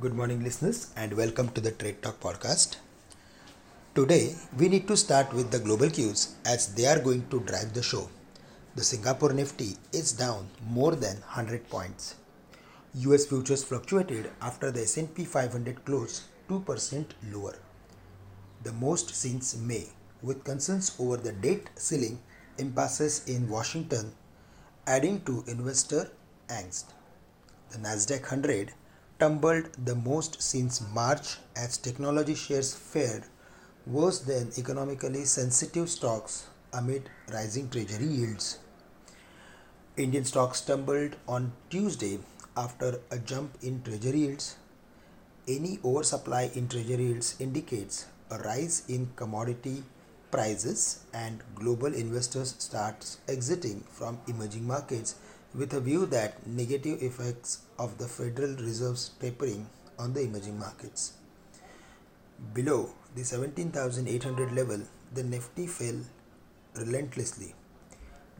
Good morning, listeners, and welcome to the Trade Talk podcast. Today, we need to start with the global cues as they are going to drive the show. The Singapore Nifty is down more than 100 points. US futures fluctuated after the S&P 500 closed 2% lower, the most since May, with concerns over the debt ceiling impasses in Washington adding to investor angst. The Nasdaq 100 tumbled the most since March as technology shares fared worse than economically sensitive stocks amid rising treasury yields. Indian stocks tumbled on Tuesday after a jump in treasury yields. Any oversupply in treasury yields indicates a rise in commodity prices and global investors start exiting from emerging markets with a view that negative effects of the Federal Reserve's tapering on the emerging markets. Below the 17,800 level, the Nifty fell relentlessly.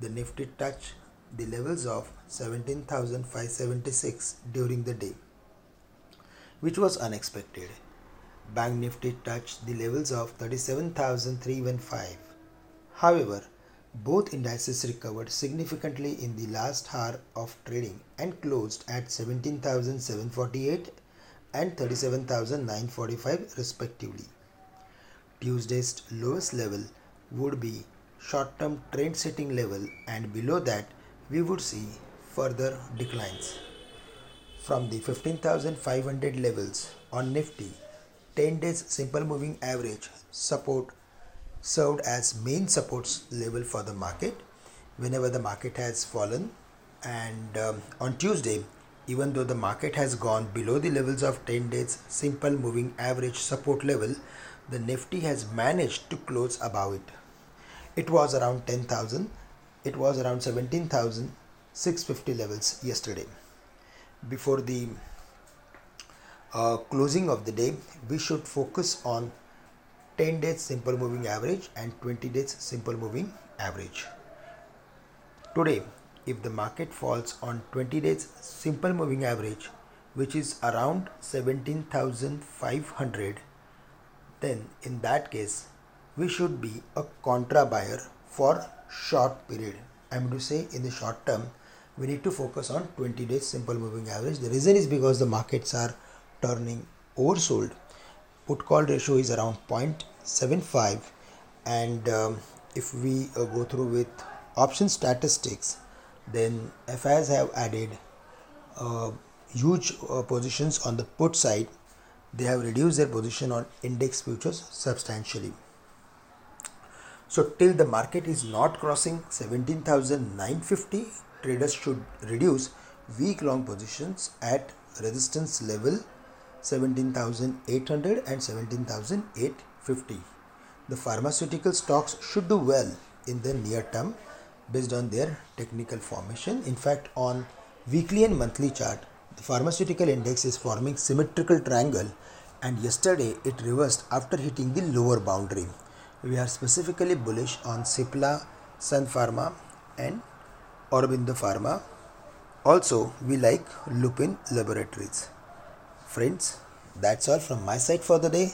The Nifty touched the levels of 17,576 during the day, which was unexpected. Bank Nifty touched the levels of 37,315. However, both indices recovered significantly in the last hour of trading and closed at 17,748 and 37,945 respectively. Tuesday's lowest level would be short-term trend setting level and below that we would see further declines. From the 15,500 levels on Nifty, 10 days simple moving average support served as main supports level for the market whenever the market has fallen. And um, on Tuesday even though the market has gone below the levels of 10 days simple moving average support level the nifty has managed to close above it. It was around 10000 it was around 17650 levels yesterday. Before the uh, closing of the day we should focus on 10 days simple moving average and 20 days simple moving average. Today, if the market falls on 20 days simple moving average, which is around 17,500, then in that case, we should be a contra buyer for short period. I'm going to say in the short term, we need to focus on 20 days simple moving average. The reason is because the markets are turning oversold put call ratio is around 0.75 and um, if we uh, go through with option statistics then FIs have added uh, huge uh, positions on the put side. They have reduced their position on index futures substantially. So till the market is not crossing 17950 traders should reduce weak long positions at resistance level 17,800 and 17,850. The pharmaceutical stocks should do well in the near term based on their technical formation. In fact, on weekly and monthly chart, the pharmaceutical index is forming symmetrical triangle and yesterday it reversed after hitting the lower boundary. We are specifically bullish on Cipla, Sun Pharma and Aurobindo Pharma. Also, we like Lupin Laboratories. Friends, that's all from my side for the day.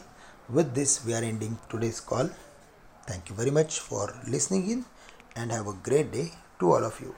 With this, we are ending today's call. Thank you very much for listening in and have a great day to all of you.